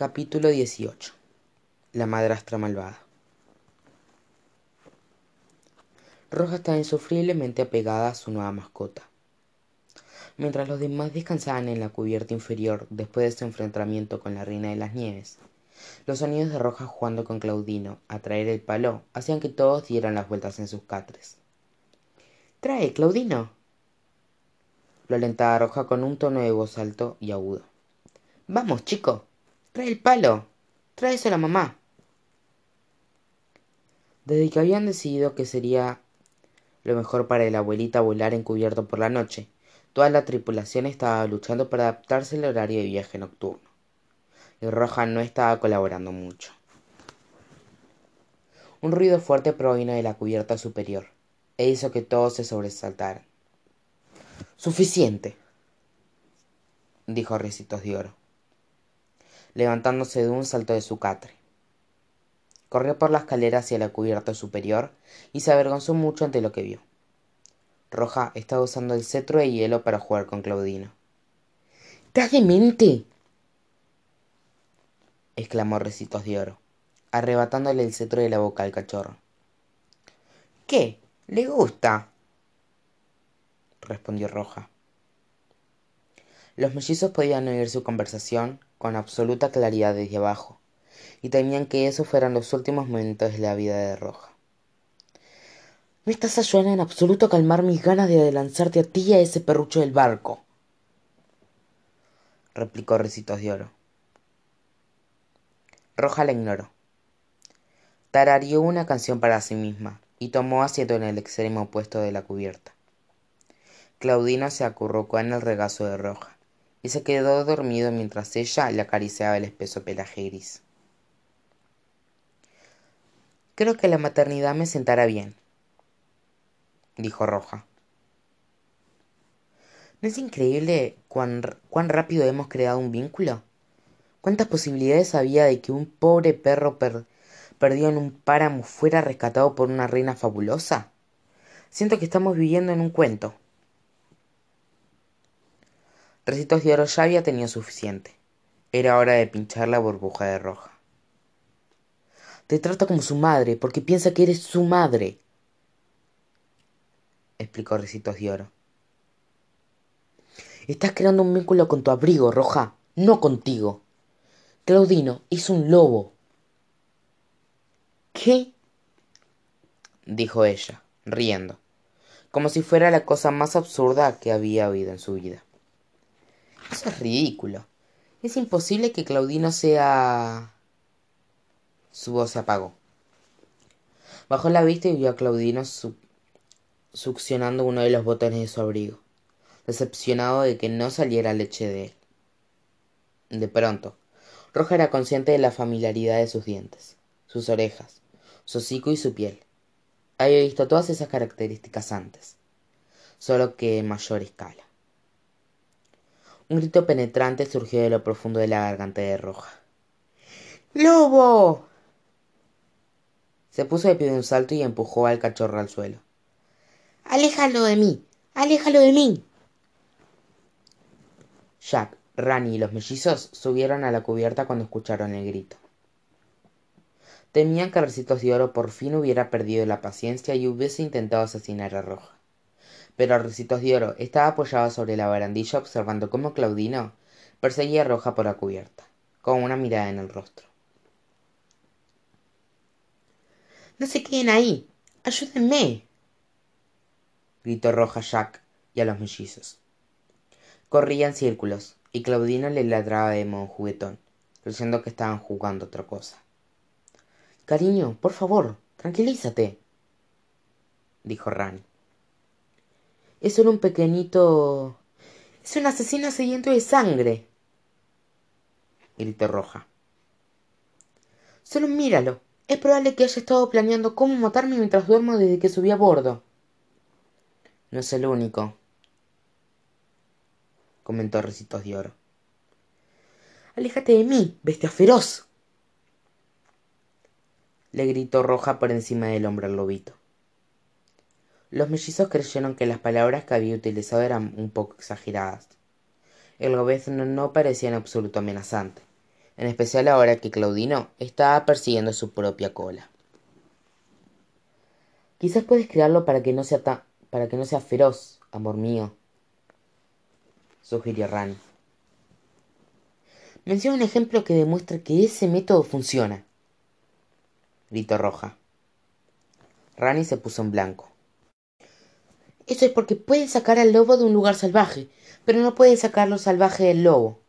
capítulo dieciocho. La madrastra malvada. Roja estaba insufriblemente apegada a su nueva mascota. Mientras los demás descansaban en la cubierta inferior después de su enfrentamiento con la reina de las nieves los sonidos de roja jugando con claudino a traer el palo hacían que todos dieran las vueltas en sus catres. Trae claudino lo alentaba roja con un tono de voz alto y agudo. Vamos chico trae el palo. Tráeselo a mamá. Desde que habían decidido que sería lo mejor para la abuelita volar encubierto por la noche toda la tripulación estaba luchando para adaptarse al horario de viaje nocturno. Y roja no estaba colaborando mucho. Un ruido fuerte provino de la cubierta superior e hizo que todos se sobresaltaran. Suficiente dijo ricitos de oro levantándose de un salto de su catre. Corrió por la escalera hacia la cubierta superior y se avergonzó mucho ante lo que vio. Roja estaba usando el cetro de hielo para jugar con claudino estás demente exclamó recitos de oro arrebatándole el cetro de la boca al cachorro. Qué le gusta respondió roja. Los mellizos podían oír su conversación con absoluta claridad desde abajo y temían que esos fueran los últimos momentos de la vida de roja. No estás ayudando en absoluto a calmar mis ganas de lanzarte a ti y a ese perrucho del barco replicó ricitos de oro. Roja la ignoró. Tarareó una canción para sí misma y tomó asiento en el extremo opuesto de la cubierta. Claudina se acurrucó en el regazo de roja y se quedó dormido mientras ella le acariciaba el espeso pelaje gris. Creo que la maternidad me sentará bien dijo roja. No es increíble cuán, cuán rápido hemos creado un vínculo cuántas posibilidades había de que un pobre perro perdido en un páramo fuera rescatado por una reina fabulosa siento que estamos viviendo en un cuento Recitos de oro ya había tenido suficiente. Era hora de pinchar la burbuja de roja. Te trata como su madre, porque piensa que eres su madre, explicó Recitos de Oro. Estás creando un vínculo con tu abrigo, Roja, no contigo. Claudino es un lobo. ¿Qué? dijo ella, riendo, como si fuera la cosa más absurda que había oído en su vida. Eso es ridículo. Es imposible que Claudino sea... Su voz se apagó. Bajó la vista y vio a Claudino succionando uno de los botones de su abrigo, decepcionado de que no saliera leche de él. De pronto, Roja era consciente de la familiaridad de sus dientes, sus orejas, su hocico y su piel. Había visto todas esas características antes, solo que en mayor escala un grito penetrante surgió de lo profundo de la garganta de roja. Lobo se puso de pie de un salto y empujó al cachorro al suelo. Aléjalo de mí aléjalo de mí. Jack rani y los mellizos subieron a la cubierta cuando escucharon el grito. Temían que recitos de oro por fin hubiera perdido la paciencia y hubiese intentado asesinar a roja pero ricitos de oro estaba apoyado sobre la barandilla observando cómo claudino perseguía a roja por la cubierta con una mirada en el rostro no se queden ahí. Ayúdenme. Gritó roja a jack y a los mellizos. Corría en círculos y claudino le ladraba de modo juguetón creyendo que estaban jugando otra cosa. Cariño por favor tranquilízate dijo Ran es solo un pequeñito es un asesino sediento de sangre. Gritó roja. Solo míralo. Es probable que haya estado planeando cómo matarme mientras duermo desde que subí a bordo. No es el único. Comentó Recitos de Oro. Aléjate de mí, bestia feroz. le gritó Roja por encima del hombro al lobito los mellizos creyeron que las palabras que había utilizado eran un poco exageradas el gobezno no parecía en absoluto amenazante en especial ahora que Claudino estaba persiguiendo su propia cola. Quizás puedes crearlo para que no sea para que no sea feroz, amor mío, sugirió Rani. Menciona un ejemplo que demuestre que ese método funciona, gritó Roja. Rani se puso en blanco. Eso es porque puede sacar al lobo de un lugar salvaje, pero no puede sacarlo salvaje del lobo.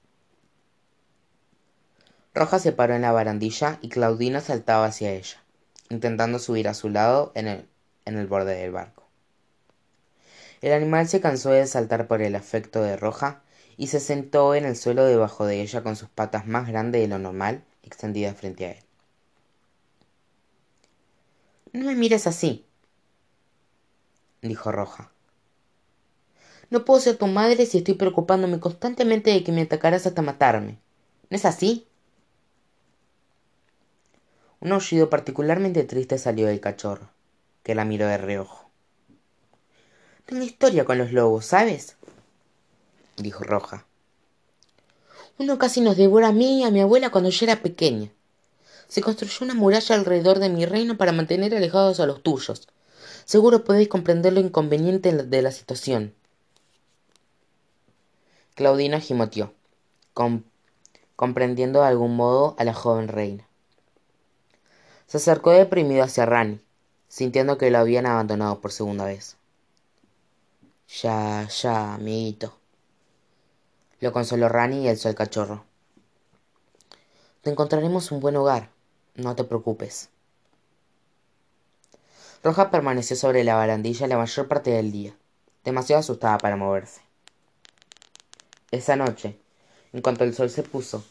Roja se paró en la barandilla y Claudina saltaba hacia ella, intentando subir a su lado en el, en el borde del barco. El animal se cansó de saltar por el afecto de Roja y se sentó en el suelo debajo de ella con sus patas más grandes de lo normal extendidas frente a él. No me mires así, dijo Roja. No puedo ser tu madre si estoy preocupándome constantemente de que me atacarás hasta matarme. ¿No es así? Un aullido particularmente triste salió del cachorro, que la miró de reojo. Tengo historia con los lobos, ¿sabes? dijo Roja. Uno casi nos devora a mí y a mi abuela cuando yo era pequeña. Se construyó una muralla alrededor de mi reino para mantener alejados a los tuyos. Seguro podéis comprender lo inconveniente de la situación. Claudina gimoteó, comprendiendo de algún modo a la joven reina. Se acercó deprimido hacia Rani, sintiendo que lo habían abandonado por segunda vez. Ya, ya, amiguito. Lo consoló Rani y alzó el cachorro. Te encontraremos un buen hogar, no te preocupes. Roja permaneció sobre la barandilla la mayor parte del día, demasiado asustada para moverse. Esa noche, en cuanto el sol se puso,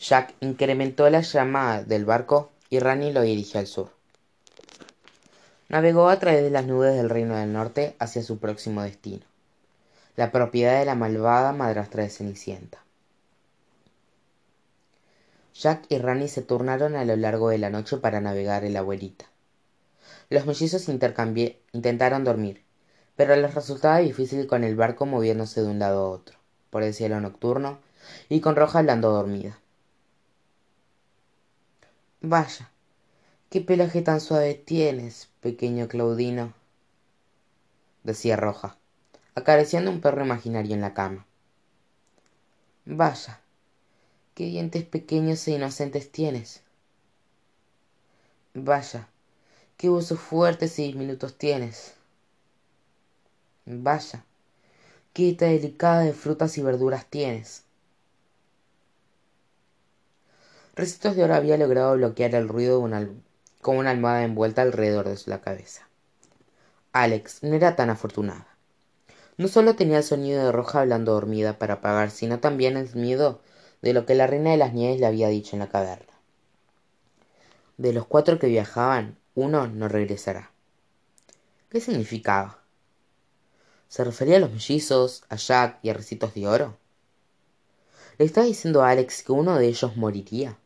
Jack incrementó la llama del barco y Rani lo dirigió al sur. Navegó a través de las nubes del Reino del Norte hacia su próximo destino, la propiedad de la malvada madrastra de Cenicienta. Jack y Rani se turnaron a lo largo de la noche para navegar en la abuelita. Los mellizos intentaron dormir, pero les resultaba difícil con el barco moviéndose de un lado a otro, por el cielo nocturno, y con Roja hablando dormida. Vaya, qué pelaje tan suave tienes, pequeño Claudino, decía Roja, acariciando un perro imaginario en la cama. Vaya, qué dientes pequeños e inocentes tienes. Vaya, qué huesos fuertes y diminutos tienes. Vaya, qué dieta delicada de frutas y verduras tienes. Recitos de Oro había logrado bloquear el ruido con una almohada envuelta alrededor de la cabeza. Alex no era tan afortunada. No solo tenía el sonido de Roja hablando dormida para apagar, sino también el miedo de lo que la reina de las nieves le había dicho en la caverna. De los cuatro que viajaban, uno no regresará. ¿Qué significaba? ¿Se refería a los mellizos, a Jack y a Recitos de Oro? ¿Le estaba diciendo a Alex que uno de ellos moriría?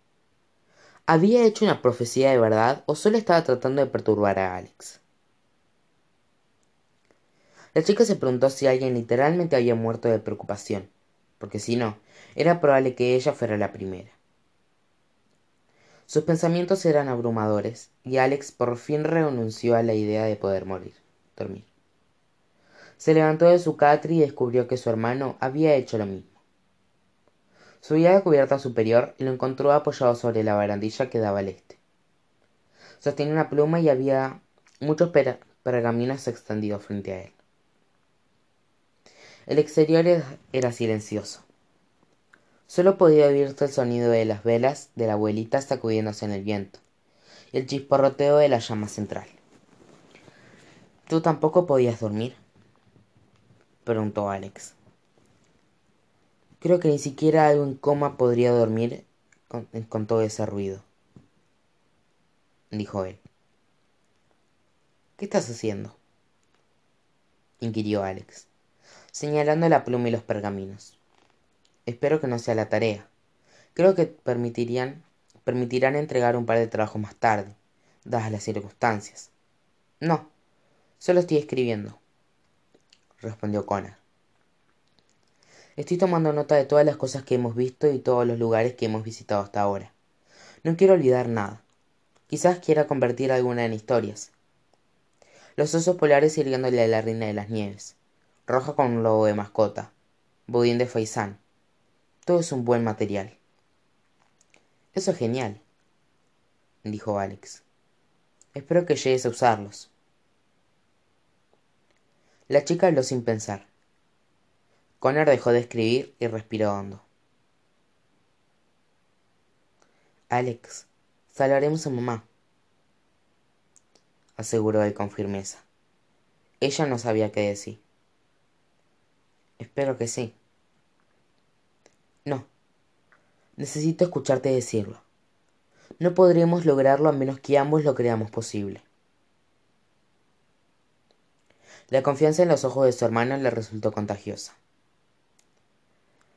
¿Había hecho una profecía de verdad o solo estaba tratando de perturbar a Alex? La chica se preguntó si alguien literalmente había muerto de preocupación, porque si no, era probable que ella fuera la primera. Sus pensamientos eran abrumadores, y Alex por fin renunció a la idea de poder morir, dormir. Se levantó de su catri y descubrió que su hermano había hecho lo mismo. Subía la cubierta superior y lo encontró apoyado sobre la barandilla que daba al este. Sostenía una pluma y había muchos pergaminos extendidos frente a él. El exterior era silencioso. Solo podía oírse el sonido de las velas de la abuelita sacudiéndose en el viento y el chisporroteo de la llama central. ¿Tú tampoco podías dormir? preguntó Alex. Creo que ni siquiera algo en coma podría dormir con, todo ese ruido, dijo él. ¿Qué estás haciendo? inquirió Alex, señalando la pluma y los pergaminos. Espero que no sea la tarea. Creo que permitirían, permitirán entregar un par de trabajos más tarde, dadas las circunstancias. No, solo estoy escribiendo, respondió Connor. Estoy tomando nota de todas las cosas que hemos visto y todos los lugares que hemos visitado hasta ahora. No quiero olvidar nada. Quizás quiera convertir alguna en historias. Los osos polares sirviéndole a la reina de las nieves. Roja con un lobo de mascota. Budín de faisán. Todo es un buen material. Eso es genial, dijo Alex. Espero que llegues a usarlos. La chica habló sin pensar. Connor dejó de escribir y respiró hondo. Alex, salvaremos a mamá, aseguró él con firmeza. Ella no sabía qué decir. Espero que sí. No. Necesito escucharte decirlo. No podremos lograrlo a menos que ambos lo creamos posible. La confianza en los ojos de su hermana le resultó contagiosa.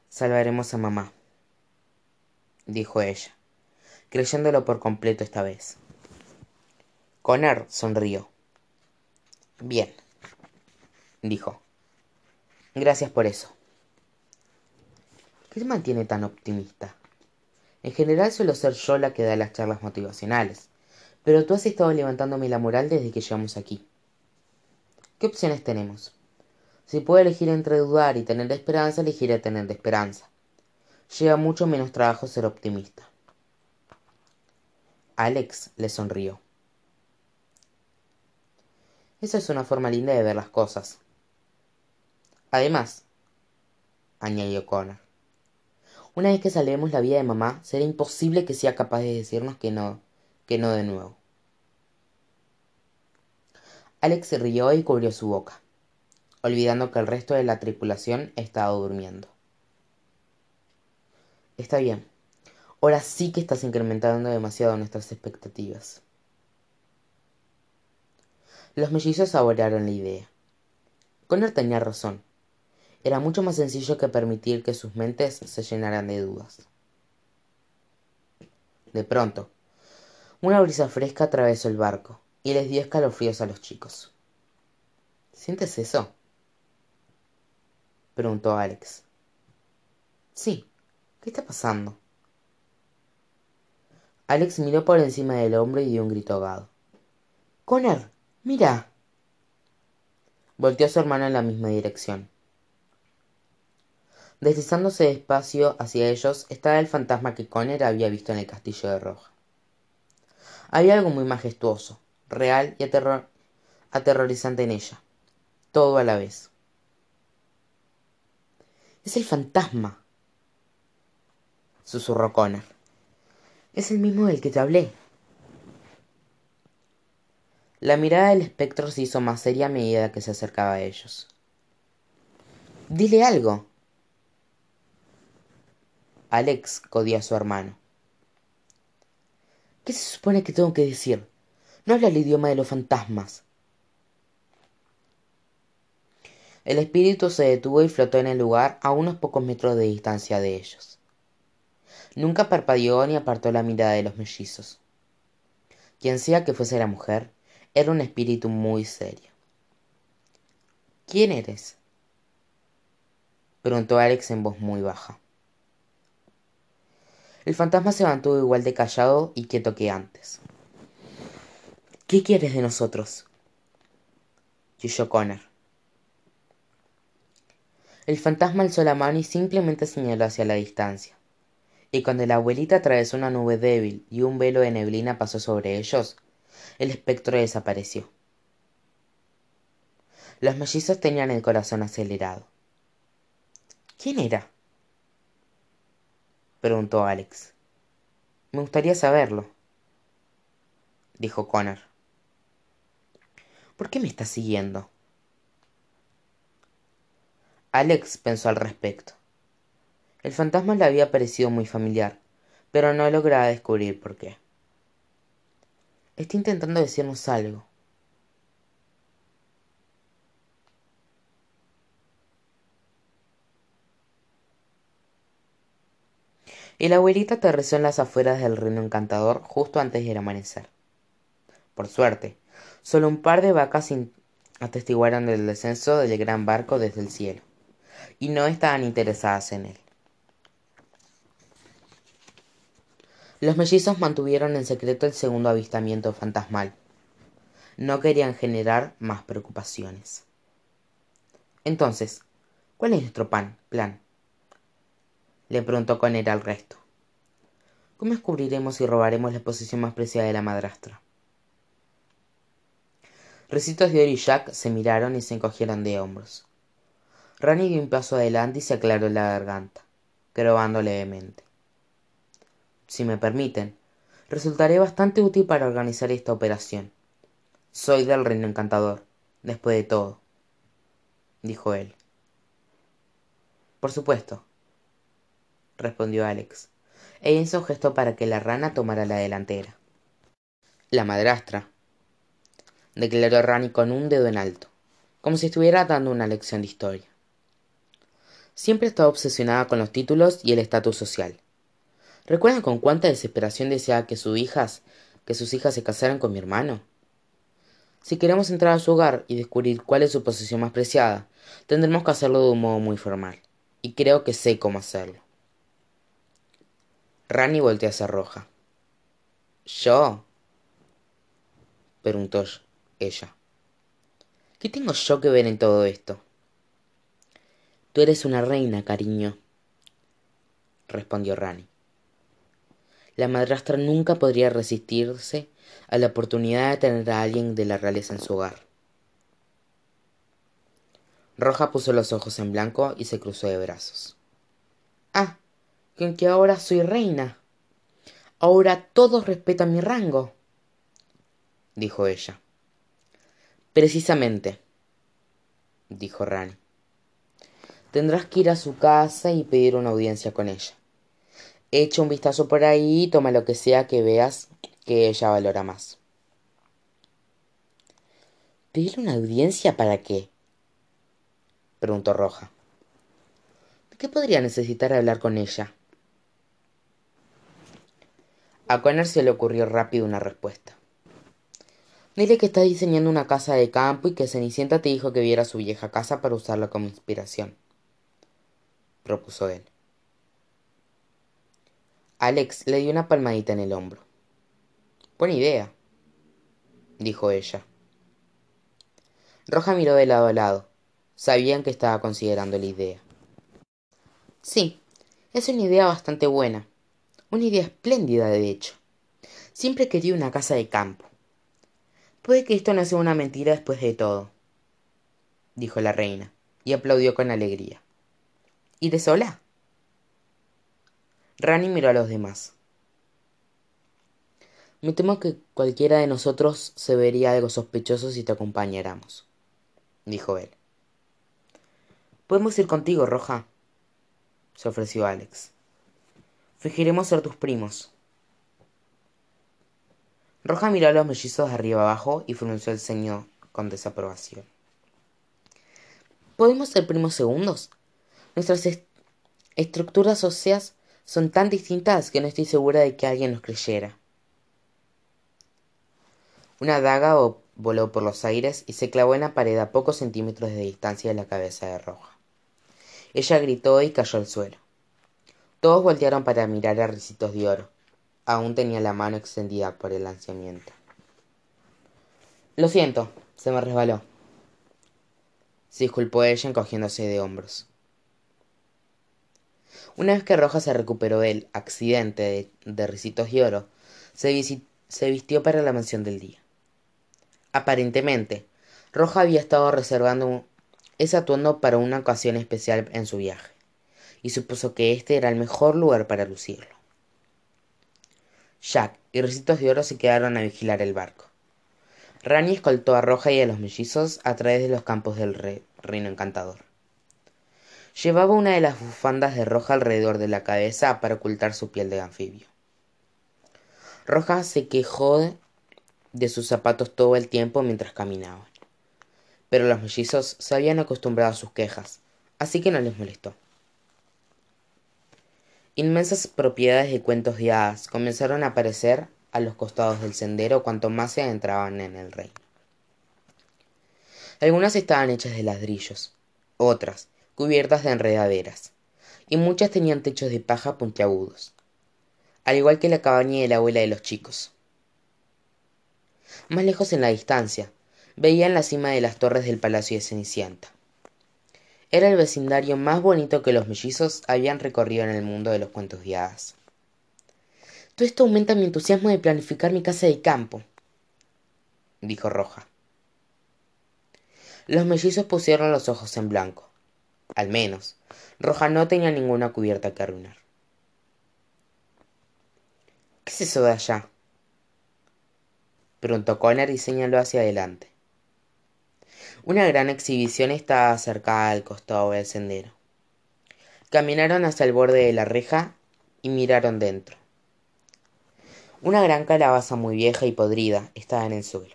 Salvaremos a mamá, dijo ella, creyéndolo por completo esta vez. Connor sonrió. Bien, dijo. Gracias por eso. ¿Qué mantiene tan optimista? En general suelo ser yo la que da las charlas motivacionales, pero tú has estado levantándome la moral desde que llegamos aquí. ¿Qué opciones tenemos? Si puedo elegir entre dudar y tener esperanza, elegiré tener esperanza. Lleva mucho menos trabajo ser optimista. Alex le sonrió. Esa es una forma linda de ver las cosas. Además, añadió Connor, una vez que salvemos la vida de mamá, será imposible que sea capaz de decirnos que no, que no de nuevo. Alex se rió y cubrió su boca, olvidando que el resto de la tripulación estaba durmiendo. Está bien. Ahora sí que estás incrementando demasiado nuestras expectativas. Los mellizos saborearon la idea. Connor tenía razón. Era mucho más sencillo que permitir que sus mentes se llenaran de dudas. De pronto, una brisa fresca atravesó el barco y les dio escalofríos a los chicos. ¿Sientes eso? preguntó Alex. Sí. ¿Qué está pasando? Alex miró por encima del hombro y dio un grito ahogado. Connor, mira. Volteó a su hermano en la misma dirección. Deslizándose despacio hacia ellos estaba el fantasma que Connor había visto en el castillo de Roja. Había algo muy majestuoso, real y aterrorizante en ella, todo a la vez. Es el fantasma, susurró Connor. Es el mismo del que te hablé. La mirada del espectro se hizo más seria a medida que se acercaba a ellos. Dile algo. Alex codió a su hermano. ¿Qué se supone que tengo que decir? No habla el idioma de los fantasmas. El espíritu se detuvo y flotó en el lugar a unos pocos metros de distancia de ellos. Nunca parpadeó ni apartó la mirada de los mellizos. Quien sea que fuese la mujer, era un espíritu muy serio. ¿Quién eres? preguntó Alex en voz muy baja. El fantasma se mantuvo igual de callado y quieto que antes. ¿Qué quieres de nosotros? chilló Connor. El fantasma alzó la mano y simplemente señaló hacia la distancia. Y cuando la abuelita atravesó una nube débil y un velo de neblina pasó sobre ellos, el espectro desapareció. Los mellizos tenían el corazón acelerado. ¿Quién era? Preguntó Alex. Me gustaría saberlo, dijo Connor. ¿Por qué me estás siguiendo? Alex pensó al respecto. El fantasma le había parecido muy familiar, pero no lograba descubrir por qué. Está intentando decirnos algo. Y la abuelita aterrizó en las afueras del reino encantador justo antes del amanecer. Por suerte, solo un par de vacas atestiguaron el descenso del gran barco desde el cielo, y no estaban interesadas en él. Los mellizos mantuvieron en secreto el segundo avistamiento fantasmal. No querían generar más preocupaciones. Entonces, ¿cuál es nuestro pan, plan? Le preguntó con él al resto. ¿Cómo descubriremos y robaremos la posición más preciada de la madrastra? Recitos de Oro y Jack se miraron y se encogieron de hombros. Rani dio un paso adelante y se aclaró la garganta, probando levemente. Si me permiten, resultaré bastante útil para organizar esta operación. Soy del Reino Encantador, después de todo, dijo él. Por supuesto, respondió Alex e hizo un gesto para que la rana tomara la delantera. La madrastra, declaró Rani con un dedo en alto, como si estuviera dando una lección de historia. Siempre estaba obsesionada con los títulos y el estatus social. ¿Recuerdan con cuánta desesperación deseaba que sus hijas, que sus hijas se casaran con mi hermano? Si queremos entrar a su hogar y descubrir cuál es su posición más preciada, tendremos que hacerlo de un modo muy formal, y creo que sé cómo hacerlo. Rani volteó hacia Roja. ¿Yo? preguntó ella. ¿Qué tengo yo que ver en todo esto? Tú eres una reina, cariño, respondió Rani. La madrastra nunca podría resistirse a la oportunidad de tener a alguien de la realeza en su hogar. Roja puso los ojos en blanco y se cruzó de brazos. Ah, que ahora soy reina. Ahora todos respetan mi rango, dijo ella. Precisamente, dijo Rani. Tendrás que ir a su casa y pedir una audiencia con ella. Echa un vistazo por ahí y toma lo que sea que veas que ella valora más. ¿Pedir una audiencia para qué? preguntó Roja. ¿De qué podría necesitar hablar con ella? A Connor se le ocurrió rápido una respuesta. Dile que está diseñando una casa de campo y que Cenicienta te dijo que viera su vieja casa para usarla como inspiración. Propuso él. Alex le dio una palmadita en el hombro. Buena idea, dijo ella. Roja miró de lado a lado. Sabían que estaba considerando la idea. Sí, es una idea bastante buena, una idea espléndida, de hecho. Siempre quería una casa de campo. Puede que esto no sea una mentira después de todo, dijo la reina, y aplaudió con alegría. ¿Y de sola? Rani miró a los demás. Me temo que cualquiera de nosotros se vería algo sospechoso si te acompañáramos, dijo él. Podemos ir contigo, Roja, se ofreció Alex. Fingiremos ser tus primos. Roja miró a los mellizos de arriba abajo y frunció el ceño con desaprobación. ¿Podemos ser primos segundos? Nuestras estructuras óseas son tan distintas que no estoy segura de que alguien nos creyera. Una daga voló por los aires y se clavó en la pared a pocos centímetros de distancia de la cabeza de Roja. Ella gritó y cayó al suelo. Todos voltearon para mirar a Ricitos de Oro. Aún tenía la mano extendida por el lanzamiento. Lo siento, se me resbaló. Se disculpó ella encogiéndose de hombros. Una vez que Roja se recuperó del accidente de, Ricitos de Oro, se, se vistió para la mansión del día. Aparentemente, Roja había estado reservando ese atuendo para una ocasión especial en su viaje y supuso que este era el mejor lugar para lucirlo. Jack y Ricitos de Oro se quedaron a vigilar el barco. Rani escoltó a Roja y a los mellizos a través de los campos del reino encantador. Llevaba una de las bufandas de Roja alrededor de la cabeza para ocultar su piel de anfibio. Roja se quejó de sus zapatos todo el tiempo mientras caminaban. Pero los mellizos se habían acostumbrado a sus quejas, así que no les molestó. Inmensas propiedades de cuentos de hadas comenzaron a aparecer a los costados del sendero cuanto más se adentraban en el reino. Algunas estaban hechas de ladrillos, otras, cubiertas de enredaderas, y muchas tenían techos de paja puntiagudos, al igual que la cabaña de la abuela de los chicos. Más lejos en la distancia, veían la cima de las torres del palacio de Cenicienta. Era el vecindario más bonito que los mellizos habían recorrido en el mundo de los cuentos de. Todo esto aumenta mi entusiasmo de planificar mi casa de campo, dijo Roja. Los mellizos pusieron los ojos en blanco. Al menos, Roja no tenía ninguna cubierta que arruinar. ¿Qué es eso de allá? preguntó Connor y señaló hacia adelante. Una gran exhibición estaba cercada al costado del sendero. Caminaron hasta el borde de la reja y miraron dentro. Una gran calabaza muy vieja y podrida estaba en el suelo.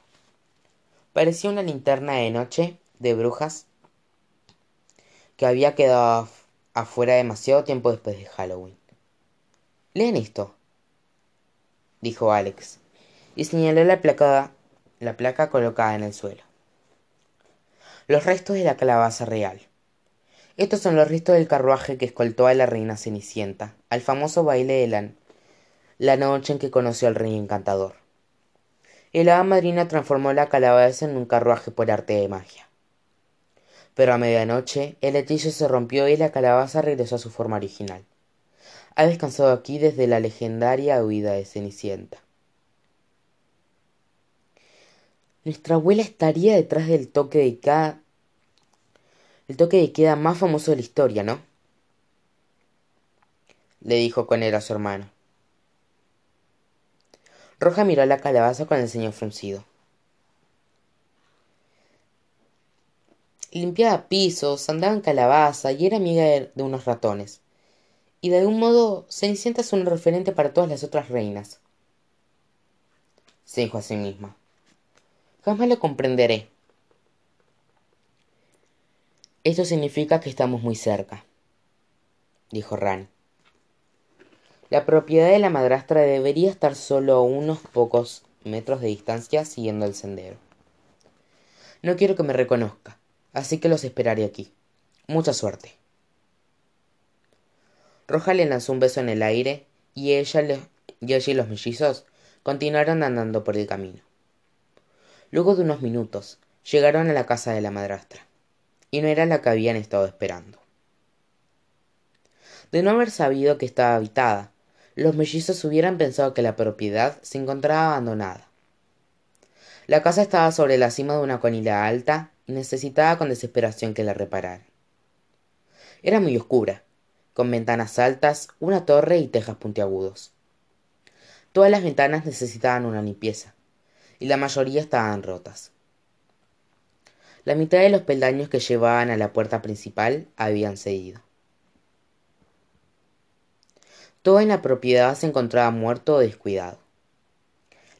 Parecía una linterna de noche de brujas que había quedado afuera demasiado tiempo después de Halloween. Leen esto, dijo Alex, y señaló la placa colocada en el suelo los restos de la calabaza real. Estos son los restos del carruaje que escoltó a la reina Cenicienta, al famoso baile de la, la noche en que conoció al rey encantador. El hada madrina transformó la calabaza en un carruaje por arte de magia. Pero a medianoche el hechizo se rompió y la calabaza regresó a su forma original. Ha descansado aquí desde la legendaria huida de Cenicienta. Nuestra abuela estaría detrás del toque de queda. El toque de queda más famoso de la historia, ¿no? Le dijo con él a su hermano. Roja miró a la calabaza con el ceño fruncido. Limpiaba pisos, andaba en calabaza y era amiga de, unos ratones. Y de algún modo, Cenicienta es un referente para todas las otras reinas. Se dijo a sí misma. Jamás lo comprenderé. Esto significa que estamos muy cerca, dijo Ran. La propiedad de la madrastra debería estar solo a unos pocos metros de distancia siguiendo el sendero. No quiero que me reconozca, así que los esperaré aquí. Mucha suerte. Roja le lanzó un beso en el aire y ella, y y los mellizos continuaron andando por el camino. Luego de unos minutos, llegaron a la casa de la madrastra, y no era la que habían estado esperando. De no haber sabido que estaba habitada, los mellizos hubieran pensado que la propiedad se encontraba abandonada. La casa estaba sobre la cima de una colina alta y necesitaba con desesperación que la repararan. Era muy oscura, con ventanas altas, una torre y tejas puntiagudos. Todas las ventanas necesitaban una limpieza, y la mayoría estaban rotas. La mitad de los peldaños que llevaban a la puerta principal habían cedido. Todo en la propiedad se encontraba muerto o descuidado.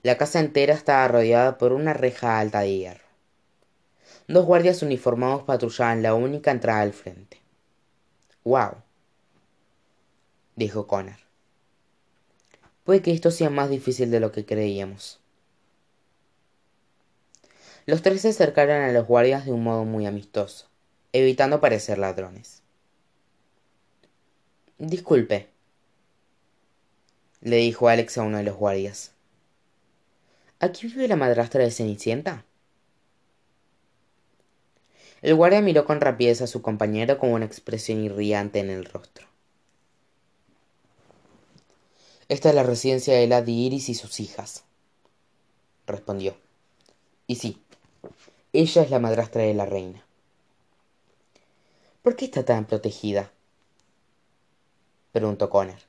La casa entera estaba rodeada por una reja alta de hierro. Dos guardias uniformados patrullaban la única entrada al frente. ¡Wow! dijo Connor. Puede que esto sea más difícil de lo que creíamos. Los tres se acercaron a los guardias de un modo muy amistoso, evitando parecer ladrones. Disculpe, le dijo Alex a uno de los guardias. ¿Aquí vive la madrastra de Cenicienta? El guardia miró con rapidez a su compañero con una expresión irriante en el rostro. Esta es la residencia de Lady Iris y sus hijas, respondió. Y sí, ella es la madrastra de la reina. ¿Por qué está tan protegida? preguntó Connor.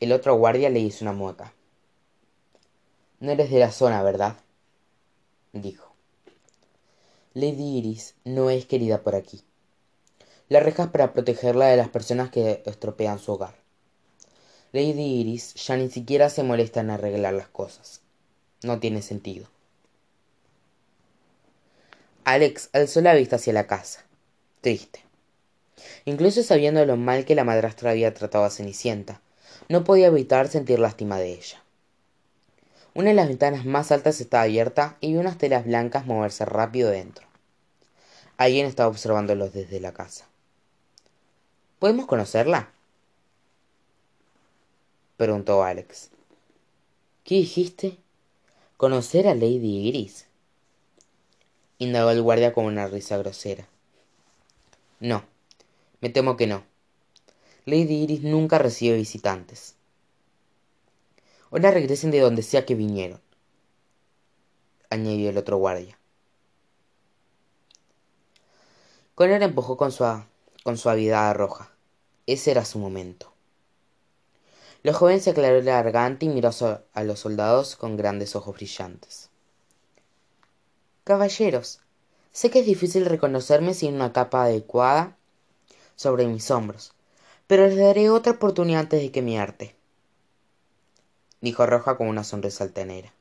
El otro guardia le hizo una mueca. No eres de la zona, ¿verdad? dijo. Lady Iris no es querida por aquí. La reja es para protegerla de las personas que estropean su hogar. Lady Iris ya ni siquiera se molesta en arreglar las cosas. No tiene sentido. Alex alzó la vista hacia la casa, triste. Incluso sabiendo lo mal que la madrastra había tratado a Cenicienta, no podía evitar sentir lástima de ella. Una de las ventanas más altas estaba abierta y vio unas telas blancas moverse rápido dentro. Alguien estaba observándolos desde la casa. ¿Podemos conocerla? preguntó Alex. ¿Qué dijiste? ¿Conocer a Lady Iris? Indagó el guardia con una risa grosera. No, me temo que no. Lady Iris nunca recibe visitantes. Ahora regresen de donde sea que vinieron, añadió el otro guardia. Connor empujó con, con suavidad a Roja. Ese era su momento. La joven se aclaró la garganta y miró a los soldados con grandes ojos brillantes. Caballeros, sé que es difícil reconocerme sin una capa adecuada sobre mis hombros, pero les daré otra oportunidad antes de que me arte, dijo Roja con una sonrisa altanera.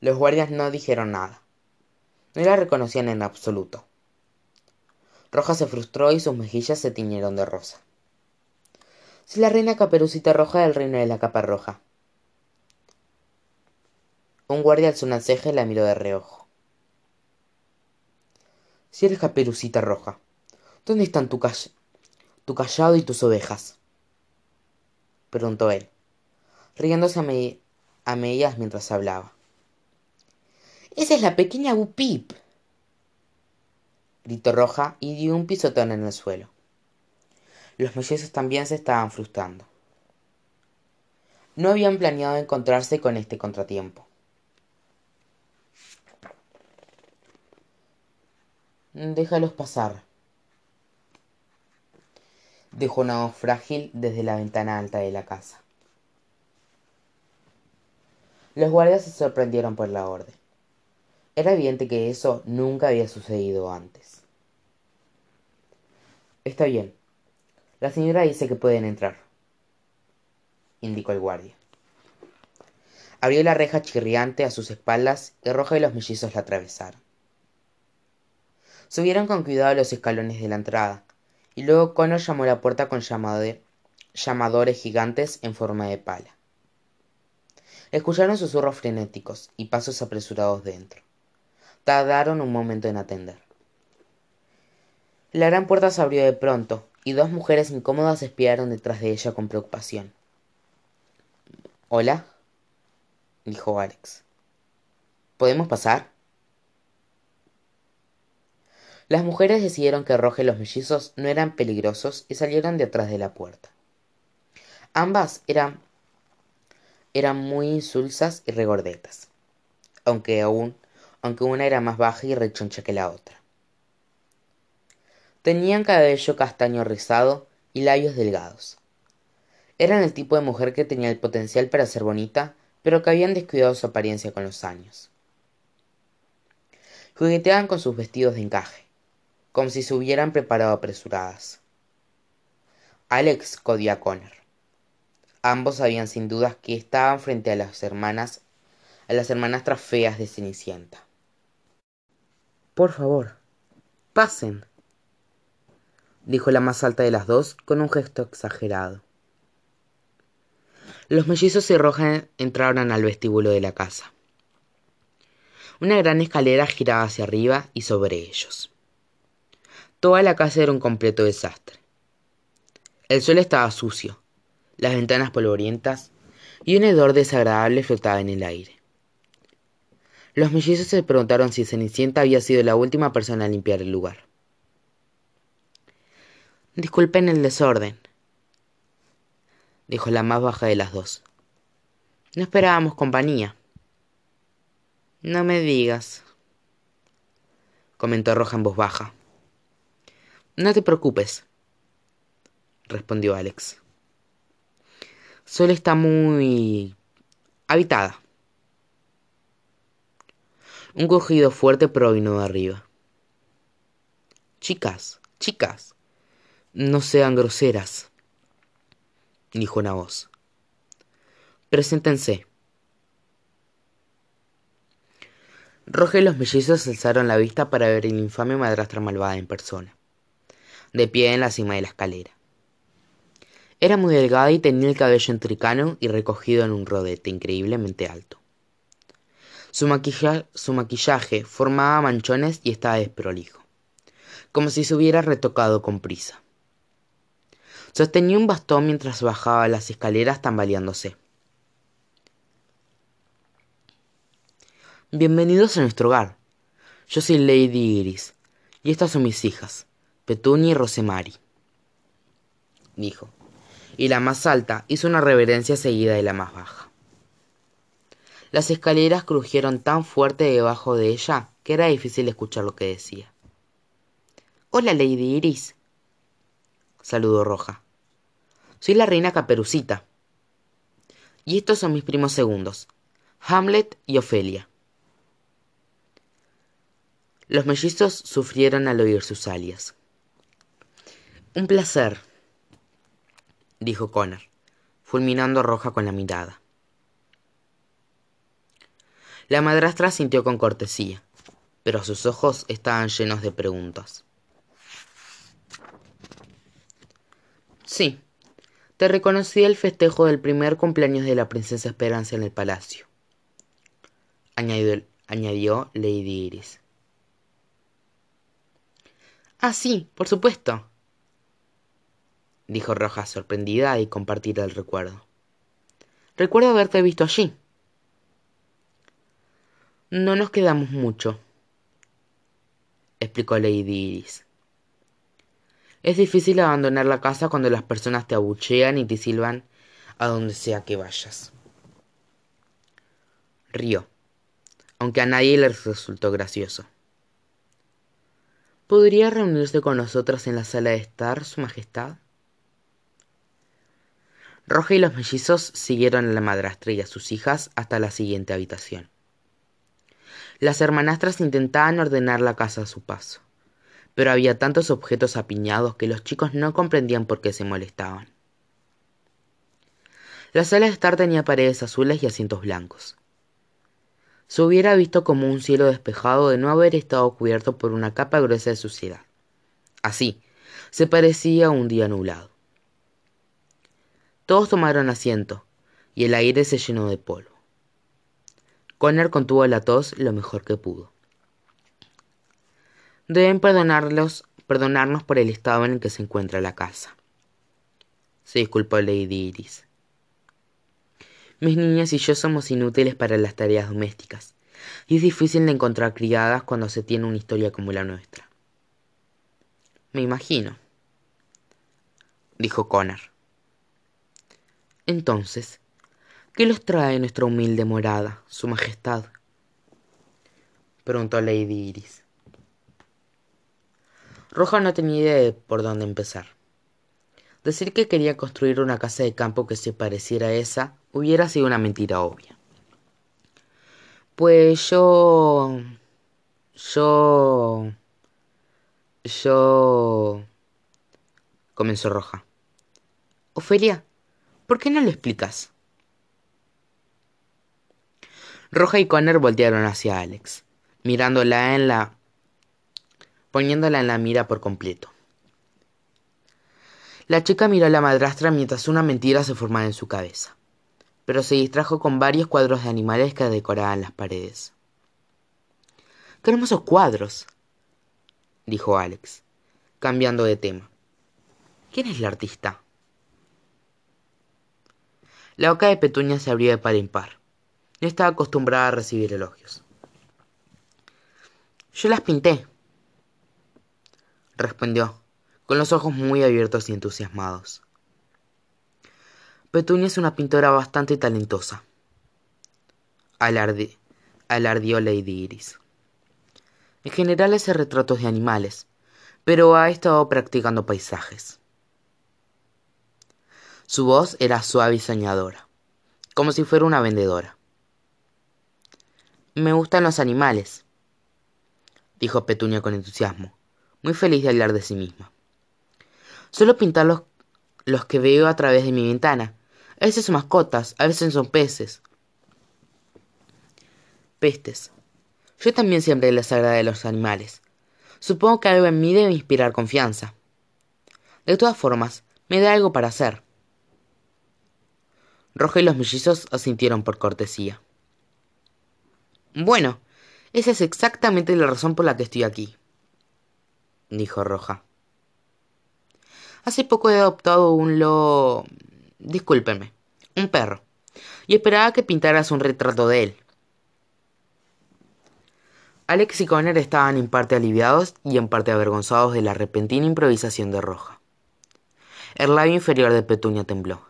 Los guardias no dijeron nada. No la reconocían en absoluto. Roja se frustró y sus mejillas se tiñeron de rosa. Si la reina Caperucita Roja del reino de la capa roja. Un guardia alzó una ceja y la miró de reojo. Si eres Caperucita Roja, ¿dónde están tu, tu callado y tus ovejas? preguntó él, riéndose a, a medias mientras hablaba. Esa es la pequeña Bupip, gritó Roja y dio un pisotón en el suelo. Los mellizos también se estaban frustrando. No habían planeado encontrarse con este contratiempo. Déjalos pasar, dijo una voz frágil desde la ventana alta de la casa. Los guardias se sorprendieron por la orden. Era evidente que eso nunca había sucedido antes. Está bien, la señora dice que pueden entrar, indicó el guardia. Abrió la reja chirriante a sus espaldas y Roja y los mellizos la atravesaron. Subieron con cuidado los escalones de la entrada, y luego Connor llamó a la puerta con llamadores gigantes en forma de pala. Escucharon susurros frenéticos y pasos apresurados dentro. Tardaron un momento en atender. La gran puerta se abrió de pronto, y dos mujeres incómodas espiaron detrás de ella con preocupación. Hola, dijo Alex. ¿Podemos pasar? Las mujeres decidieron que Roja y los mellizos no eran peligrosos y salieron detrás de la puerta. Ambas eran, eran muy insulsas y regordetas, aunque aún, aunque una era más baja y rechoncha que la otra. Tenían cabello castaño rizado y labios delgados. Eran el tipo de mujer que tenía el potencial para ser bonita, pero que habían descuidado su apariencia con los años. Jugueteaban con sus vestidos de encaje, como si se hubieran preparado apresuradas. Alex codió a Connor. Ambos sabían sin dudas que estaban frente a las hermanas, a las hermanastras feas de Cenicienta. Por favor, pasen, dijo la más alta de las dos con un gesto exagerado. Los mellizos y Roja entraron al vestíbulo de la casa. Una gran escalera giraba hacia arriba y sobre ellos. Toda la casa era un completo desastre. El suelo estaba sucio, las ventanas polvorientas y un hedor desagradable flotaba en el aire. Los mellizos se preguntaron si Cenicienta había sido la última persona a limpiar el lugar. Disculpen el desorden, dijo la más baja de las dos. No esperábamos compañía. No me digas, comentó Roja en voz baja. No te preocupes, respondió Alex. Solo está muy habitada. Un cogido fuerte provino de arriba. Chicas, chicas, no sean groseras, dijo una voz. Preséntense. Roja y los mellizos alzaron la vista para ver el infame madrastra malvada en persona, de pie en la cima de la escalera. Era muy delgada y tenía el cabello entricano y recogido en un rodete increíblemente alto. Su, su maquillaje formaba manchones y estaba desprolijo, como si se hubiera retocado con prisa. Sostenía un bastón mientras bajaba las escaleras tambaleándose. Bienvenidos a nuestro hogar. Yo soy Lady Iris, y estas son mis hijas, Petunia y Rosemary, dijo, y la más alta hizo una reverencia seguida de la más baja. Las escaleras crujieron tan fuerte debajo de ella que era difícil escuchar lo que decía. Hola, Lady Iris, saludó Roja. Soy la reina Caperucita. Y estos son mis primos segundos, Hamlet y Ofelia. Los mellizos sufrieron al oír sus alias. Un placer, dijo Connor, fulminando a Roja con la mirada. La madrastra sintió con cortesía, pero sus ojos estaban llenos de preguntas. Sí, te reconocí el festejo del primer cumpleaños de la princesa Esperanza en el palacio, añadió, añadió Lady Iris. Ah, sí, por supuesto, dijo Roja sorprendida y compartir el recuerdo. Recuerdo haberte visto allí. No nos quedamos mucho, explicó Lady Iris. Es difícil abandonar la casa cuando las personas te abuchean y te silban a donde sea que vayas. Río, aunque a nadie le resultó gracioso. ¿Podría reunirse con nosotros en la sala de estar, Su Majestad? Roja y los mellizos siguieron a la madrastra y a sus hijas hasta la siguiente habitación. Las hermanastras intentaban ordenar la casa a su paso, pero había tantos objetos apiñados que los chicos no comprendían por qué se molestaban. La sala de estar tenía paredes azules y asientos blancos se hubiera visto como un cielo despejado de no haber estado cubierto por una capa gruesa de suciedad. Así, se parecía a un día nublado. Todos tomaron asiento, y el aire se llenó de polvo. Connor contuvo la tos lo mejor que pudo. Deben perdonarlos, perdonarnos por el estado en el que se encuentra la casa. Se disculpó Lady Iris. Mis niñas y yo somos inútiles para las tareas domésticas, y es difícil de encontrar criadas cuando se tiene una historia como la nuestra. Me imagino, dijo Connor. Entonces, ¿qué los trae nuestra humilde morada, Su Majestad? preguntó Lady Iris. Roja no tenía idea de por dónde empezar. Decir que quería construir una casa de campo que se pareciera a esa hubiera sido una mentira obvia. Pues yo... yo... yo... comenzó Roja. Ofelia, ¿por qué no lo explicas? Roja y Connor voltearon hacia Alex, mirándola en la... poniéndola en la mira por completo. La chica miró a la madrastra mientras una mentira se formaba en su cabeza, pero se distrajo con varios cuadros de animales que decoraban las paredes. ¡Qué hermosos cuadros! dijo Alex, cambiando de tema. ¿Quién es la artista? La boca de Petunia se abrió de par en par. No estaba acostumbrada a recibir elogios. Yo las pinté, respondió, con los ojos muy abiertos y entusiasmados. Petunia es una pintora bastante talentosa, alardió Lady Iris. En general hace retratos de animales, pero ha estado practicando paisajes. Su voz era suave y soñadora, como si fuera una vendedora. Me gustan los animales, dijo Petunia con entusiasmo, muy feliz de hablar de sí misma. Suelo pintar los, los que veo a través de mi ventana. A veces son mascotas, a veces son peces. Pestes. Yo también siempre les agrada de los animales. Supongo que algo en mí debe inspirar confianza. De todas formas, me da algo para hacer. Roja y los mellizos asintieron por cortesía. Bueno, esa es exactamente la razón por la que estoy aquí, dijo Roja. Hace poco he adoptado un lo... discúlpenme, un perro, y esperaba que pintaras un retrato de él. Alex y Connor estaban en parte aliviados y en parte avergonzados de la repentina improvisación de Roja. El labio inferior de Petunia tembló.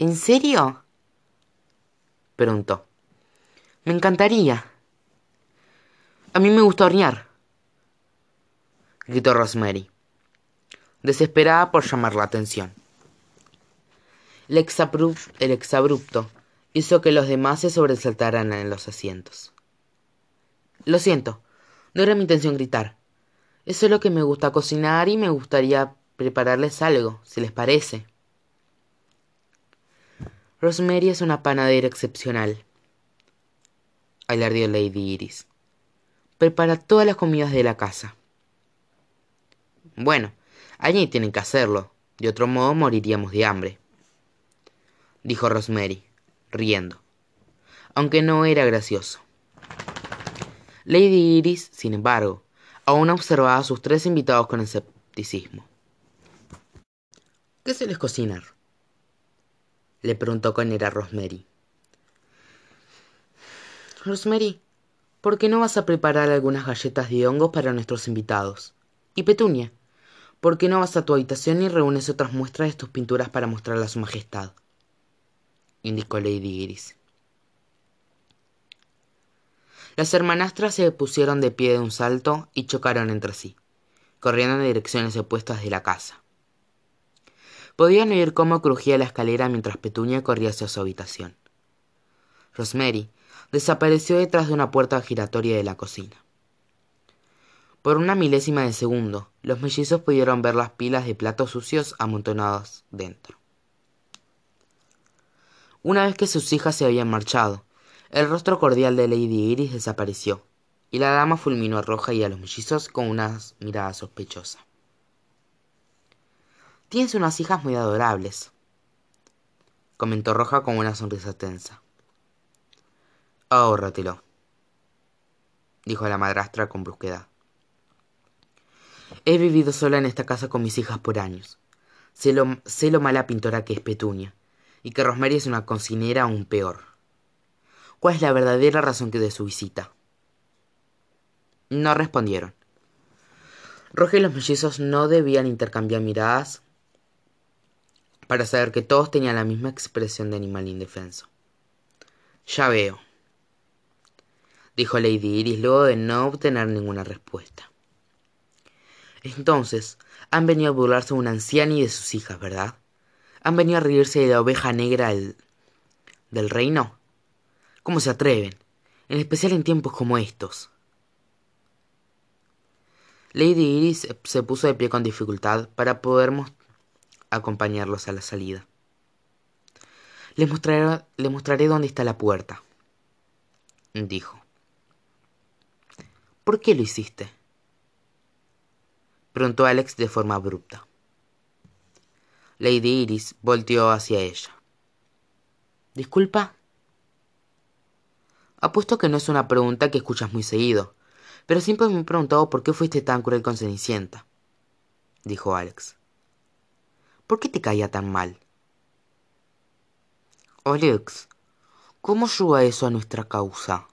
¿En serio? preguntó. Me encantaría. A mí me gusta hornear, gritó Rosemary, desesperada por llamar la atención. El, el exabrupto hizo que los demás se sobresaltaran en los asientos. Lo siento, no era mi intención gritar. Es solo que me gusta cocinar y me gustaría prepararles algo, si les parece. Rosemary es una panadera excepcional. Alardeó Lady Iris. Prepara todas las comidas de la casa. Bueno, allí tienen que hacerlo. De otro modo moriríamos de hambre. Dijo Rosemary, riendo. Aunque no era gracioso. Lady Iris, sin embargo, aún observaba a sus tres invitados con escepticismo. ¿Qué se les cocinar? Le preguntó con era Rosemary. Rosemary, ¿por qué no vas a preparar algunas galletas de hongos para nuestros invitados? Y Petunia, ¿por qué no vas a tu habitación y reúnes otras muestras de tus pinturas para mostrarlas a su majestad? indicó Lady Iris. Las hermanastras se pusieron de pie de un salto y chocaron entre sí, corriendo en direcciones opuestas de la casa. Podían oír cómo crujía la escalera mientras Petunia corría hacia su habitación. Rosemary desapareció detrás de una puerta giratoria de la cocina. Por una milésima de segundo, los mellizos pudieron ver las pilas de platos sucios amontonados dentro. Una vez que sus hijas se habían marchado, el rostro cordial de Lady Iris desapareció, y la dama fulminó a Roja y a los mellizos con una mirada sospechosa. Tienes unas hijas muy adorables, comentó Roja con una sonrisa tensa. Ahórratelo, dijo la madrastra con brusquedad. He vivido sola en esta casa con mis hijas por años. Sé lo, sé lo mala pintora que es Petunia, y que Rosemary es una cocinera aún peor. ¿Cuál es la verdadera razón de su visita? No respondieron. Roja y los mellizos no debían intercambiar miradas para saber que todos tenían la misma expresión de animal indefenso. Ya veo, dijo Lady Iris luego de no obtener ninguna respuesta. Entonces, han venido a burlarse de una anciana y de sus hijas, ¿verdad? ¿Han venido a reírse de la oveja negra del, del reino? ¿Cómo se atreven? En especial en tiempos como estos. Lady Iris se puso de pie con dificultad para poder acompañarlos a la salida. Le mostraré, le mostraré dónde está la puerta, dijo. ¿Por qué lo hiciste? preguntó Alex de forma abrupta. Lady Iris volteó hacia ella. ¿Disculpa? Apuesto que no es una pregunta que escuchas muy seguido, pero siempre me he preguntado por qué fuiste tan cruel con Cenicienta, dijo Alex. ¿Por qué te caía tan mal? Alex, ¿cómo ayuda eso a nuestra causa?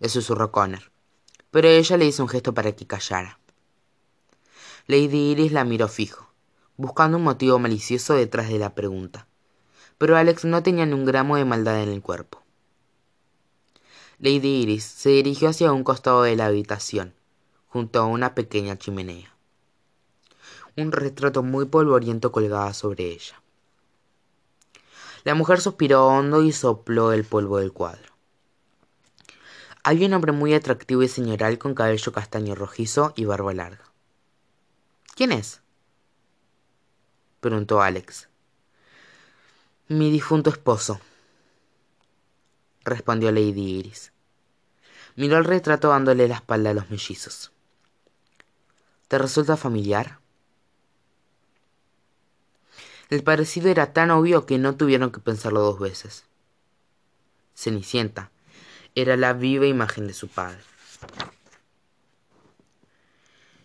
Le susurró Connor, pero ella le hizo un gesto para que callara. Lady Iris la miró fijo, buscando un motivo malicioso detrás de la pregunta, pero Alex no tenía ni un gramo de maldad en el cuerpo. Lady Iris se dirigió hacia un costado de la habitación, junto a una pequeña chimenea un retrato muy polvoriento colgaba sobre ella. La mujer suspiró hondo y sopló el polvo del cuadro. Había un hombre muy atractivo y señoral con cabello castaño rojizo y barba larga. ¿Quién es? preguntó Alex. Mi difunto esposo, respondió Lady Iris. Miró el retrato dándole la espalda a los mellizos. ¿Te resulta familiar? El parecido era tan obvio que no tuvieron que pensarlo dos veces. Cenicienta, era la viva imagen de su padre.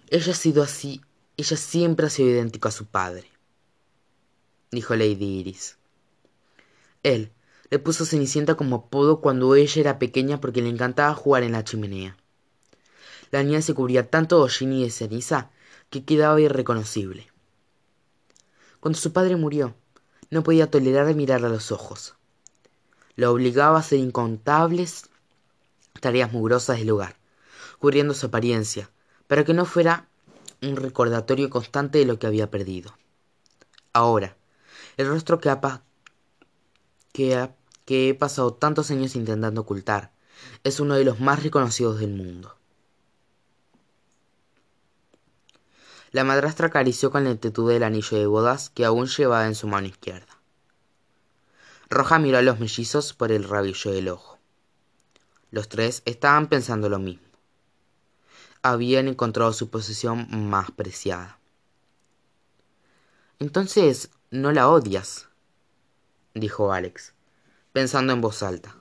Ella ha sido así, ella siempre ha sido idéntica a su padre, dijo Lady Iris. Él le puso Cenicienta como apodo cuando ella era pequeña porque le encantaba jugar en la chimenea. La niña se cubría tanto de hollín y de ceniza que quedaba irreconocible. Cuando su padre murió, no podía tolerar mirarle a los ojos. Lo obligaba a hacer incontables tareas mugrosas del hogar, cubriendo su apariencia, para que no fuera un recordatorio constante de lo que había perdido. Ahora, el rostro que, que, que he pasado tantos años intentando ocultar es uno de los más reconocidos del mundo. La madrastra acarició con lentitud el anillo de bodas que aún llevaba en su mano izquierda. Roja miró a los mellizos por el rabillo del ojo. Los tres estaban pensando lo mismo habían encontrado su posesión más preciada. Entonces, ¿no la odias? dijo Alex, pensando en voz alta.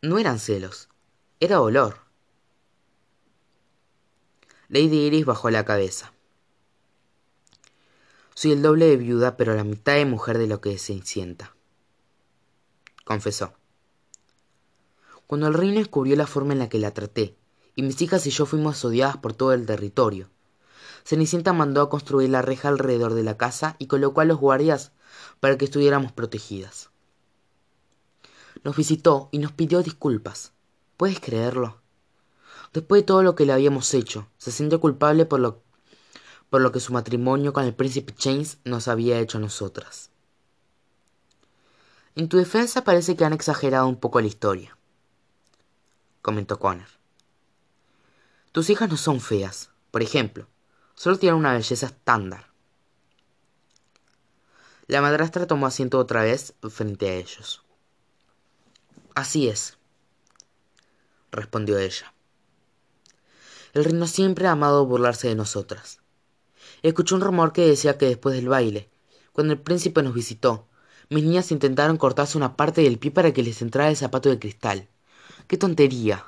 No eran celos, era dolor. Lady Iris bajó la cabeza. Soy el doble de viuda, pero la mitad de mujer de lo que se confesó. Cuando el reino descubrió la forma en la que la traté, y mis hijas y yo fuimos odiadas por todo el territorio. Cenicienta mandó a construir la reja alrededor de la casa y colocó a los guardias para que estuviéramos protegidas. Nos visitó y nos pidió disculpas. ¿Puedes creerlo? Después de todo lo que le habíamos hecho, se sintió culpable por lo, por lo que su matrimonio con el príncipe James nos había hecho a nosotras. En tu defensa parece que han exagerado un poco la historia, comentó Connor. Tus hijas no son feas, por ejemplo, solo tienen una belleza estándar. La madrastra tomó asiento otra vez frente a ellos. Así es, respondió ella. El reino siempre ha amado burlarse de nosotras. Escuché un rumor que decía que después del baile, cuando el príncipe nos visitó, mis niñas intentaron cortarse una parte del pie para que les entrara el zapato de cristal. ¡Qué tontería!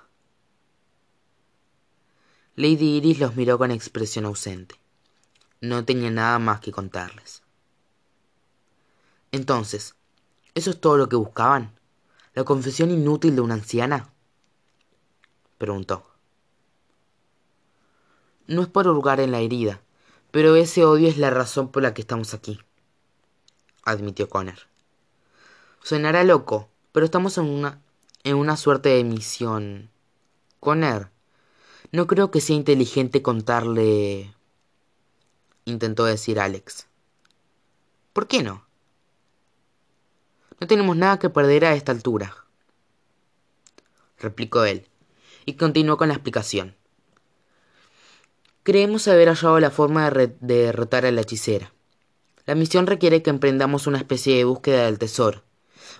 Lady Iris los miró con expresión ausente. No tenía nada más que contarles. Entonces, ¿eso es todo lo que buscaban? ¿La confesión inútil de una anciana? preguntó. No es por hurgar en la herida, pero ese odio es la razón por la que estamos aquí, admitió Connor. Sonará loco, pero estamos en una, en una suerte de misión. Connor, no creo que sea inteligente contarle... intentó decir Alex. ¿Por qué no? No tenemos nada que perder a esta altura, replicó él, y continuó con la explicación. Creemos haber hallado la forma de, de, derrotar a la hechicera. La misión requiere que emprendamos una especie de búsqueda del tesoro.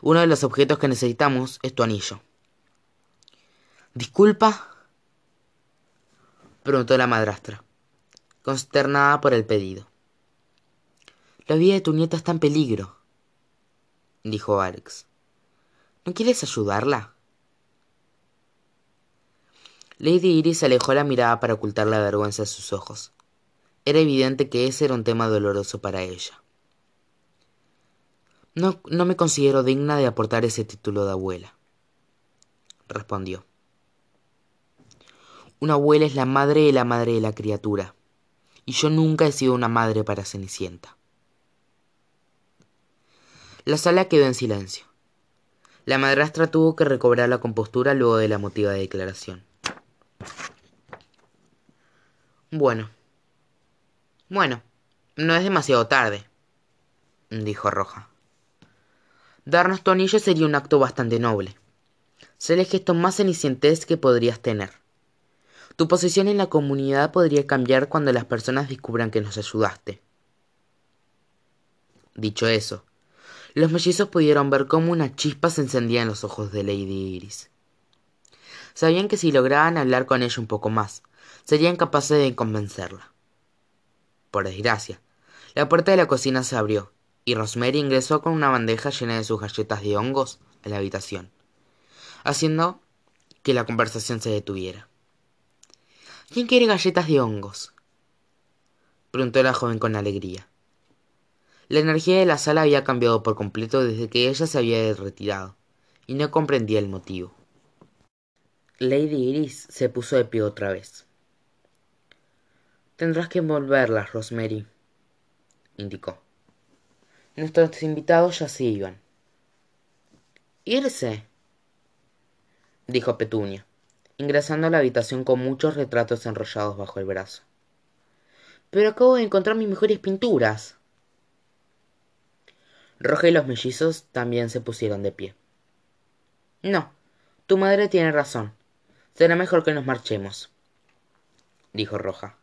Uno de los objetos que necesitamos es tu anillo. Disculpa, preguntó la madrastra, consternada por el pedido. La vida de tu nieta está en peligro, dijo Alex. ¿No quieres ayudarla? Lady Iris alejó la mirada para ocultar la vergüenza de sus ojos. Era evidente que ese era un tema doloroso para ella. No, no me considero digna de aportar ese título de abuela, respondió. Una abuela es la madre de la madre de la criatura, y yo nunca he sido una madre para Cenicienta. La sala quedó en silencio. La madrastra tuvo que recobrar la compostura luego de la motiva declaración. Bueno. Bueno, no es demasiado tarde, dijo Roja. Darnos tu anillo sería un acto bastante noble. Ser el gesto más cenicientes que podrías tener. Tu posición en la comunidad podría cambiar cuando las personas descubran que nos ayudaste. Dicho eso, los mellizos pudieron ver cómo una chispa se encendía en los ojos de Lady Iris. Sabían que si lograban hablar con ella un poco más, serían capaces de convencerla. Por desgracia, la puerta de la cocina se abrió y Rosemary ingresó con una bandeja llena de sus galletas de hongos a la habitación, haciendo que la conversación se detuviera. ¿Quién quiere galletas de hongos? preguntó la joven con alegría. La energía de la sala había cambiado por completo desde que ella se había retirado, y no comprendía el motivo. Lady Iris se puso de pie otra vez. Tendrás que envolverlas, Rosemary, indicó. Nuestros invitados ya se iban. ¿Irse? dijo Petunia, ingresando a la habitación con muchos retratos enrollados bajo el brazo. Pero acabo de encontrar mis mejores pinturas. Roja y los mellizos también se pusieron de pie. No, tu madre tiene razón. Será mejor que nos marchemos, dijo Roja.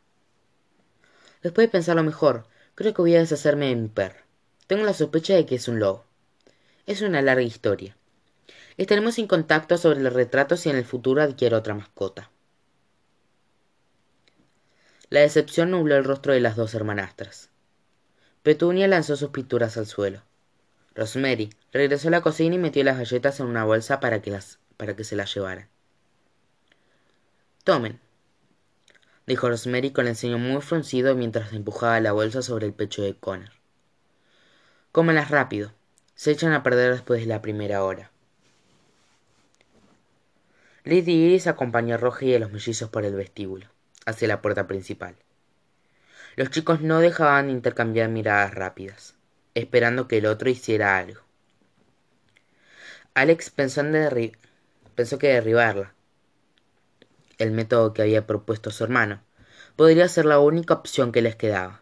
Después de pensarlo mejor, creo que voy a deshacerme de mi perro. Tengo la sospecha de que es un lobo. Es una larga historia. Estaremos en contacto sobre los retratos si en el futuro adquiero otra mascota. La decepción nubló el rostro de las dos hermanastras. Petunia lanzó sus pinturas al suelo. Rosemary regresó a la cocina y metió las galletas en una bolsa para que, las, para que se las llevaran. Tomen, dijo Rosemary con el ceño muy fruncido mientras empujaba la bolsa sobre el pecho de Connor. Cómelas rápido. Se echan a perder después de la primera hora. Lady Iris acompañó a Roger y a los mellizos por el vestíbulo, hacia la puerta principal. Los chicos no dejaban de intercambiar miradas rápidas, esperando que el otro hiciera algo. Alex pensó, en pensó que derribarla, el método que había propuesto su hermano, podría ser la única opción que les quedaba.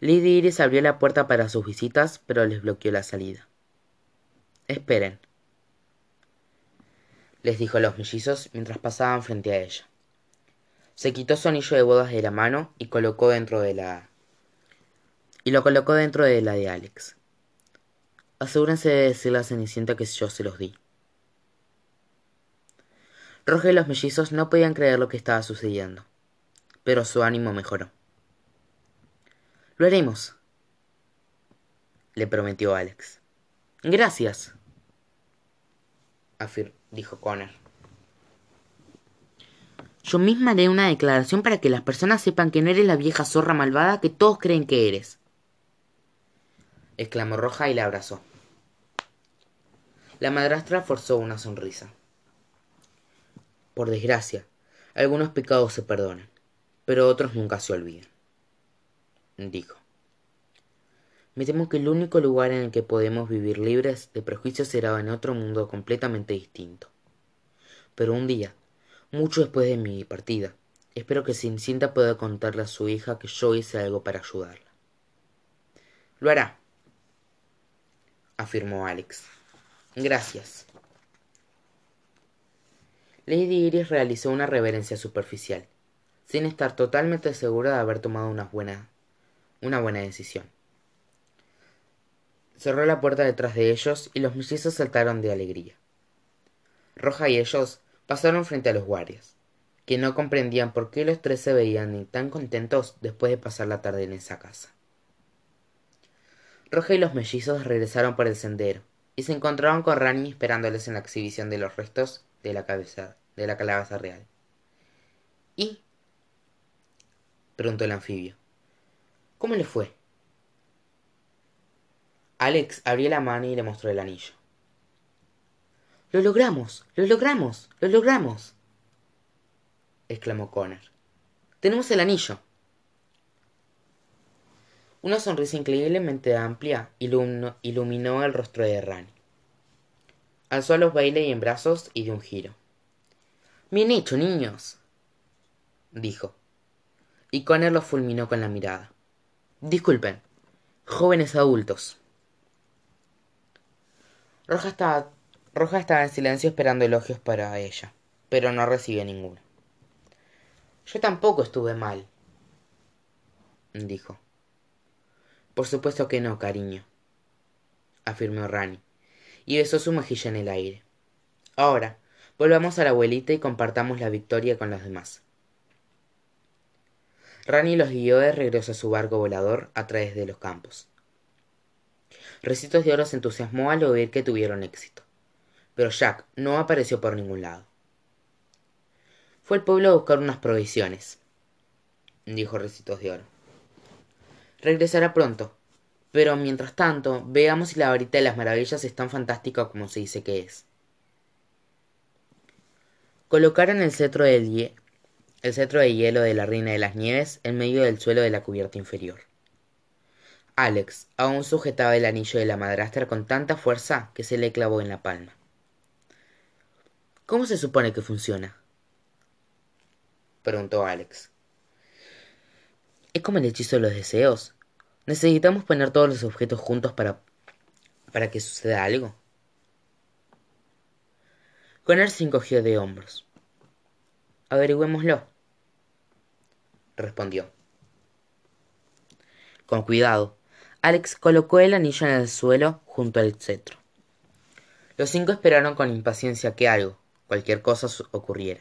Lady Iris abrió la puerta para sus visitas, pero les bloqueó la salida. Esperen, les dijo a los mellizos mientras pasaban frente a ella. Se quitó su anillo de bodas de la mano y colocó dentro de la y lo colocó dentro de la de Alex. Asegúrense de decirle a Cenicienta que yo se los di. Roger y los mellizos no podían creer lo que estaba sucediendo, pero su ánimo mejoró. Lo haremos, le prometió Alex. Gracias, dijo Connor. Yo misma haré una declaración para que las personas sepan que no eres la vieja zorra malvada que todos creen que eres. exclamó Roja y la abrazó. La madrastra forzó una sonrisa. Por desgracia, algunos pecados se perdonan, pero otros nunca se olvidan, dijo. Me temo que el único lugar en el que podemos vivir libres de prejuicios será en otro mundo completamente distinto. Pero un día, mucho después de mi partida, espero que Cincinta pueda contarle a su hija que yo hice algo para ayudarla. Lo hará, afirmó Alex. Gracias. Lady Iris realizó una reverencia superficial, sin estar totalmente segura de haber tomado una buena, una buena decisión. Cerró la puerta detrás de ellos y los mellizos saltaron de alegría. Roja y ellos pasaron frente a los guardias, que no comprendían por qué los tres se veían tan contentos después de pasar la tarde en esa casa. Roja y los mellizos regresaron por el sendero y se encontraron con Rani esperándoles en la exhibición de los restos de la cabeza de la calabaza real. ¿Y? preguntó el anfibio. ¿Cómo le fue? Alex abrió la mano y le mostró el anillo. Lo logramos, lo logramos, lo logramos, exclamó Connor. Tenemos el anillo. Una sonrisa increíblemente amplia iluminó, el rostro de Rani. Alzó los bailes y en brazos y dio un giro. Bien hecho, niños, dijo. Y Connor los fulminó con la mirada. Disculpen, jóvenes adultos. Roja estaba, Roja estaba en silencio esperando elogios para ella, pero no recibió ninguno. Yo tampoco estuve mal, dijo. Por supuesto que no, cariño, afirmó Rani, y besó su mejilla en el aire. Ahora, volvamos a la abuelita y compartamos la victoria con los demás. Rani los guió de regreso a su barco volador a través de los campos. Recitos de Oro se entusiasmó al oír que tuvieron éxito, pero Jack no apareció por ningún lado. Fue al pueblo a buscar unas provisiones, dijo Recitos de Oro. Regresará pronto, pero mientras tanto, veamos si la varita de las maravillas es tan fantástica como se dice que es. Colocaron el cetro, el cetro de hielo de la reina de las nieves en medio del suelo de la cubierta inferior. Alex aún sujetaba el anillo de la madrastra con tanta fuerza que se le clavó en la palma. ¿Cómo se supone que funciona? preguntó Alex. Es como el hechizo de los deseos. Necesitamos poner todos los objetos juntos para, para que suceda algo. Connor se encogió de hombros. Averigüémoslo, respondió. Con cuidado, Alex colocó el anillo en el suelo junto al cetro. Los cinco esperaron con impaciencia que algo, cualquier cosa, ocurriera.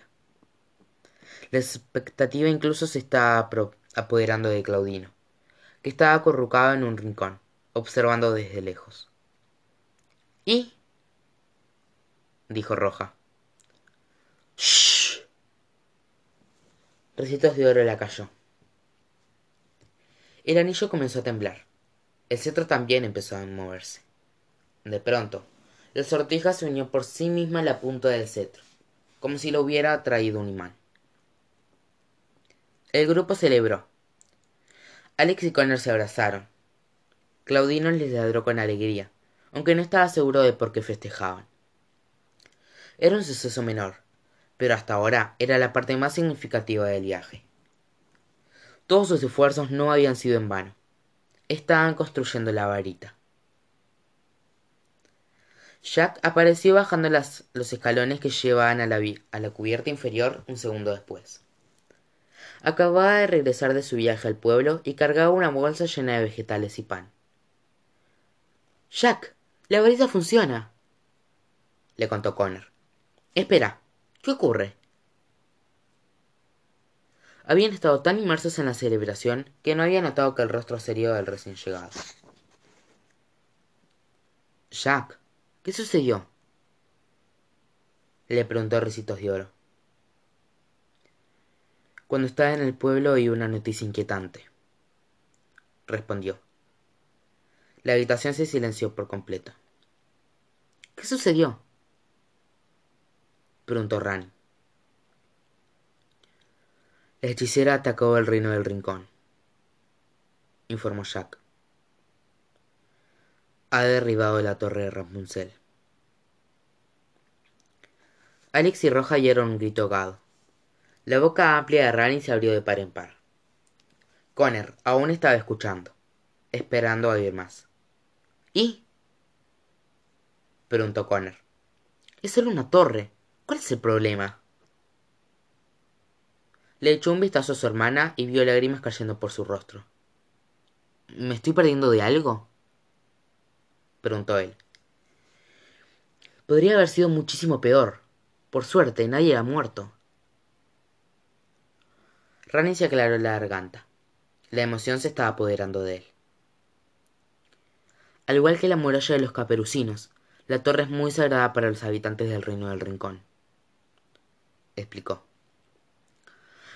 La expectativa incluso se estaba apoderando de Claudino, que estaba acurrucado en un rincón, observando desde lejos. ¿Y? Dijo Roja. ¡Shh! Recitos de oro la cayó. El anillo comenzó a temblar. El cetro también empezó a moverse. De pronto, la sortija se unió por sí misma a la punta del cetro, como si lo hubiera traído un imán. El grupo celebró. Alex y Connor se abrazaron. Claudino les ladró con alegría, aunque no estaba seguro de por qué festejaban. Era un suceso menor, pero hasta ahora era la parte más significativa del viaje. Todos sus esfuerzos no habían sido en vano. Estaban construyendo la varita. Jack apareció bajando los escalones que llevaban a la, a la cubierta inferior un segundo después. Acababa de regresar de su viaje al pueblo y cargaba una bolsa llena de vegetales y pan. Jack, la varita funciona, le contó Connor. Espera, ¿qué ocurre? Habían estado tan inmersos en la celebración que no había notado que el rostro serio del recién llegado. Jack, ¿qué sucedió? Le preguntó Ricitos de Oro. Cuando estaba en el pueblo oí una noticia inquietante. Respondió. La habitación se silenció por completo. ¿Qué sucedió? Preguntó Rani. La hechicera atacó el reino del rincón, informó Jack. Ha derribado la torre de Rapunzel. Alex y Roja oyeron un grito ahogado. La boca amplia de Rani se abrió de par en par. Connor aún estaba escuchando, esperando a oír más. ¿Y? preguntó Connor. Es solo una torre. ¿Cuál es el problema? Le echó un vistazo a su hermana y vio lágrimas cayendo por su rostro. ¿Me estoy perdiendo de algo? preguntó él. Podría haber sido muchísimo peor. Por suerte, nadie ha muerto. Rani se aclaró la garganta. La emoción se estaba apoderando de él. Al igual que la muralla de los caperucinos, la torre es muy sagrada para los habitantes del reino del rincón. Explicó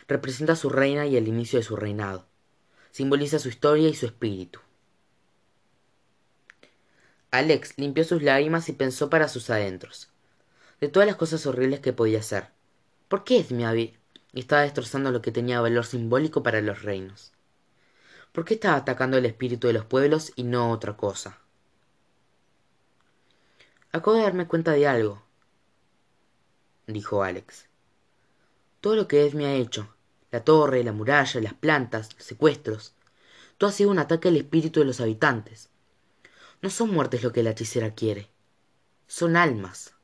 representa a su reina y el inicio de su reinado. Simboliza su historia y su espíritu. Alex limpió sus lágrimas y pensó para sus adentros. De todas las cosas horribles que podía hacer. ¿Por qué Esmiavi estaba destrozando lo que tenía valor simbólico para los reinos? ¿Por qué estaba atacando el espíritu de los pueblos y no otra cosa? Acabo de darme cuenta de algo, dijo Alex. Todo lo que Esme ha hecho, la torre, la muralla, las plantas, los secuestros. Todo ha sido un ataque al espíritu de los habitantes. No son muertes lo que la hechicera quiere. Son almas.